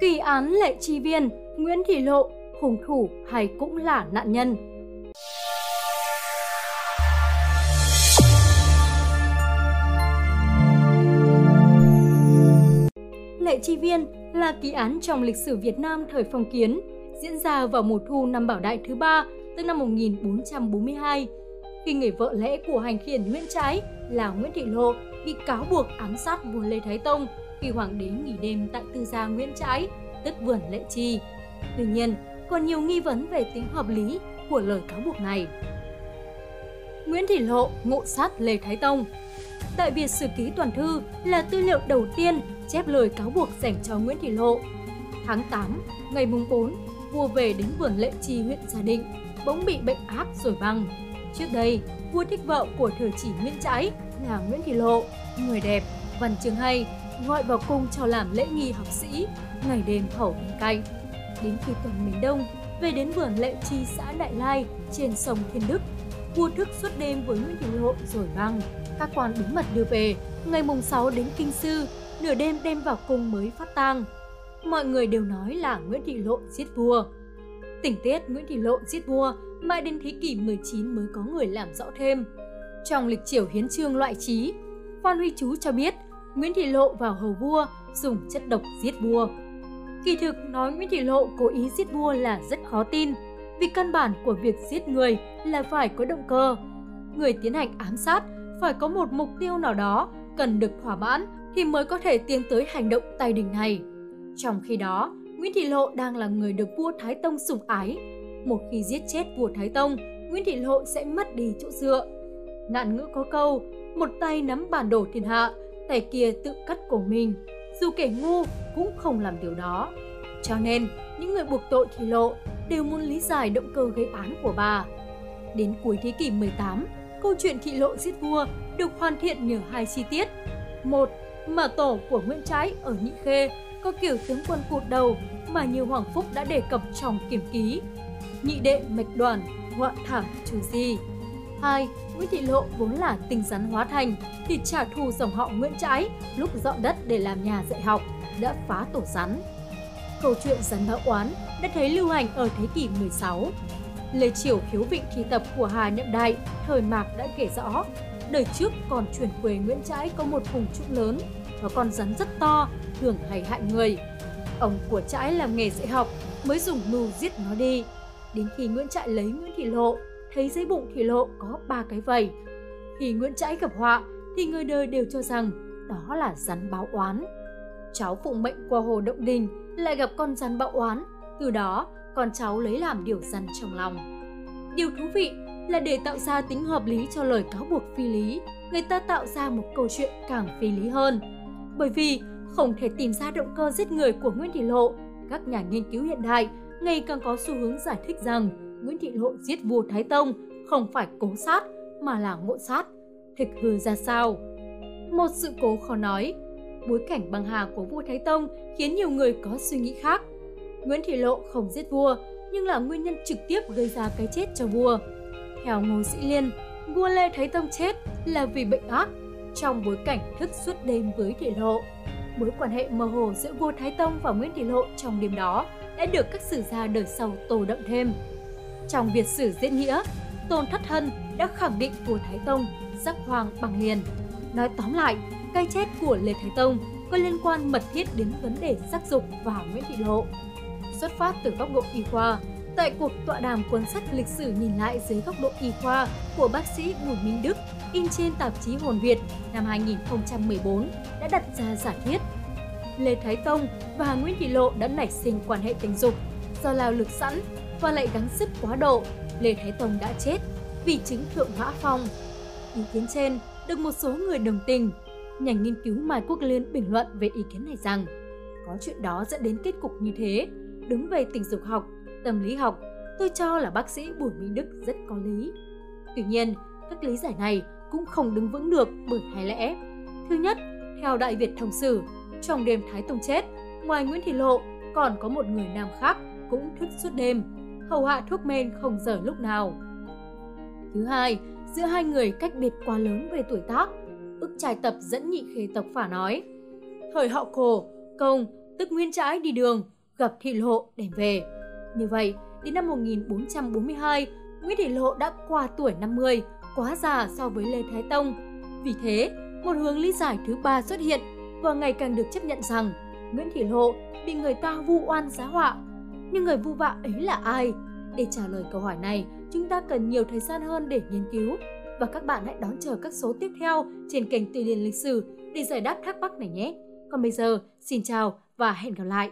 Kỳ án lệ chi viên, Nguyễn Thị Lộ, hùng thủ hay cũng là nạn nhân? Lệ Chi Viên là kỳ án trong lịch sử Việt Nam thời phong kiến, diễn ra vào mùa thu năm Bảo Đại thứ ba, tức năm 1442, khi người vợ lẽ của hành khiển Nguyễn Trãi là Nguyễn Thị Lộ bị cáo buộc ám sát vua Lê Thái Tông khi hoàng đế nghỉ đêm tại tư gia Nguyễn Trãi, tức vườn Lệ Chi. Tuy nhiên, còn nhiều nghi vấn về tính hợp lý của lời cáo buộc này. Nguyễn Thị Lộ ngộ sát Lê Thái Tông tại Việt Sử Ký Toàn Thư là tư liệu đầu tiên chép lời cáo buộc dành cho Nguyễn Thị Lộ. Tháng 8, ngày mùng 4, vua về đến vườn Lệ Chi huyện Gia Định, bỗng bị bệnh ác rồi băng. Trước đây, vua thích vợ của thừa chỉ Nguyễn Trãi là Nguyễn Thị Lộ, người đẹp, văn chương hay, gọi vào cung cho làm lễ nghi học sĩ, ngày đêm hầu bên cạnh. Đến khi tuần miền đông, về đến vườn Lệ Chi xã Đại Lai trên sông Thiên Đức, vua thức suốt đêm với Nguyễn Thị Lộ rồi băng. Các quan bí mật đưa về, ngày mùng 6 đến Kinh Sư, nửa đêm đem vào cung mới phát tang. Mọi người đều nói là Nguyễn Thị Lộ giết vua. Tình tiết Nguyễn Thị Lộ giết vua mãi đến thế kỷ 19 mới có người làm rõ thêm. Trong lịch triều hiến trương loại trí, Phan Huy Chú cho biết Nguyễn Thị Lộ vào hầu vua dùng chất độc giết vua. Kỳ thực nói Nguyễn Thị Lộ cố ý giết vua là rất khó tin, vì căn bản của việc giết người là phải có động cơ. Người tiến hành ám sát phải có một mục tiêu nào đó cần được thỏa mãn thì mới có thể tiến tới hành động tay đình này. Trong khi đó, Nguyễn Thị Lộ đang là người được vua Thái Tông sủng ái. Một khi giết chết vua Thái Tông, Nguyễn Thị Lộ sẽ mất đi chỗ dựa. Ngạn ngữ có câu, một tay nắm bản đồ thiên hạ, tay kia tự cắt cổ mình. Dù kẻ ngu cũng không làm điều đó. Cho nên, những người buộc tội Thị Lộ đều muốn lý giải động cơ gây án của bà. Đến cuối thế kỷ 18, câu chuyện Thị Lộ giết vua được hoàn thiện nhờ hai chi tiết. Một, Mở tổ của Nguyễn Trãi ở Nhị Khê có kiểu tướng quân cụt đầu mà nhiều Hoàng Phúc đã đề cập trong kiểm ký. Nhị đệ mạch đoàn, họa thảm trừ gì 2. Nguyễn Thị Lộ vốn là tinh rắn hóa thành thì trả thù dòng họ Nguyễn Trãi lúc dọn đất để làm nhà dạy học đã phá tổ rắn. Câu chuyện rắn báo oán đã thấy lưu hành ở thế kỷ 16. Lê Triều khiếu vịnh thi tập của Hà Nhậm Đại thời Mạc đã kể rõ đời trước còn chuyển quê Nguyễn Trãi có một vùng trũng lớn và con rắn rất to, thường hay hại người. Ông của Trãi làm nghề dạy học mới dùng mưu giết nó đi. Đến khi Nguyễn Trãi lấy Nguyễn Thị Lộ, thấy dưới bụng Thị Lộ có ba cái vầy. Khi Nguyễn Trãi gặp họa thì người đời đều cho rằng đó là rắn báo oán. Cháu phụng mệnh qua hồ Động Đình lại gặp con rắn báo oán, từ đó con cháu lấy làm điều răn trong lòng. Điều thú vị là để tạo ra tính hợp lý cho lời cáo buộc phi lý, người ta tạo ra một câu chuyện càng phi lý hơn. Bởi vì không thể tìm ra động cơ giết người của Nguyễn Thị Lộ, các nhà nghiên cứu hiện đại ngày càng có xu hướng giải thích rằng Nguyễn Thị Lộ giết vua Thái Tông không phải cố sát mà là ngộ sát. Thực hư ra sao? Một sự cố khó nói. Bối cảnh băng hà của vua Thái Tông khiến nhiều người có suy nghĩ khác. Nguyễn Thị Lộ không giết vua nhưng là nguyên nhân trực tiếp gây ra cái chết cho vua. Theo Ngô Sĩ Liên, vua Lê Thái Tông chết là vì bệnh ác trong bối cảnh thức suốt đêm với Thị Lộ. Mối quan hệ mơ hồ giữa vua Thái Tông và Nguyễn Thị Lộ trong đêm đó đã được các sử gia đời sau tô đậm thêm. Trong Việt sử diễn nghĩa, Tôn Thất Hân đã khẳng định của Thái Tông sắc hoàng bằng liền. Nói tóm lại, cái chết của Lê Thái Tông có liên quan mật thiết đến vấn đề sắc dục và Nguyễn Thị Lộ. Xuất phát từ góc độ y khoa, tại cuộc tọa đàm cuốn sách lịch sử nhìn lại dưới góc độ y khoa của bác sĩ Bùi Minh Đức in trên tạp chí Hồn Việt năm 2014 đã đặt ra giả thiết. Lê Thái Tông và Nguyễn Thị Lộ đã nảy sinh quan hệ tình dục do lao lực sẵn và lại gắng sức quá độ, Lê Thái Tông đã chết vì chứng thượng mã phong. Ý kiến trên được một số người đồng tình. Nhà nghiên cứu Mai Quốc Liên bình luận về ý kiến này rằng có chuyện đó dẫn đến kết cục như thế. Đứng về tình dục học, tâm lý học, tôi cho là bác sĩ Bùi Minh Đức rất có lý. Tuy nhiên, các lý giải này cũng không đứng vững được bởi hai lẽ. Thứ nhất, theo Đại Việt Thông Sử, trong đêm Thái Tông chết, ngoài Nguyễn Thị Lộ còn có một người nam khác cũng thức suốt đêm, hầu hạ thuốc men không giờ lúc nào. Thứ hai, giữa hai người cách biệt quá lớn về tuổi tác, ức trai tập dẫn nhị khê tộc phả nói. Thời họ cổ, công tức Nguyên Trãi đi đường, gặp Thị Lộ đem về. Như vậy, đến năm 1442, Nguyễn Thị Lộ đã qua tuổi 50, quá già so với Lê Thái Tông. Vì thế, một hướng lý giải thứ ba xuất hiện và ngày càng được chấp nhận rằng Nguyễn Thị Lộ bị người ta vu oan giá họa. Nhưng người vu vạ ấy là ai? Để trả lời câu hỏi này, chúng ta cần nhiều thời gian hơn để nghiên cứu. Và các bạn hãy đón chờ các số tiếp theo trên kênh Tư Liên Lịch Sử để giải đáp thắc mắc này nhé. Còn bây giờ, xin chào và hẹn gặp lại!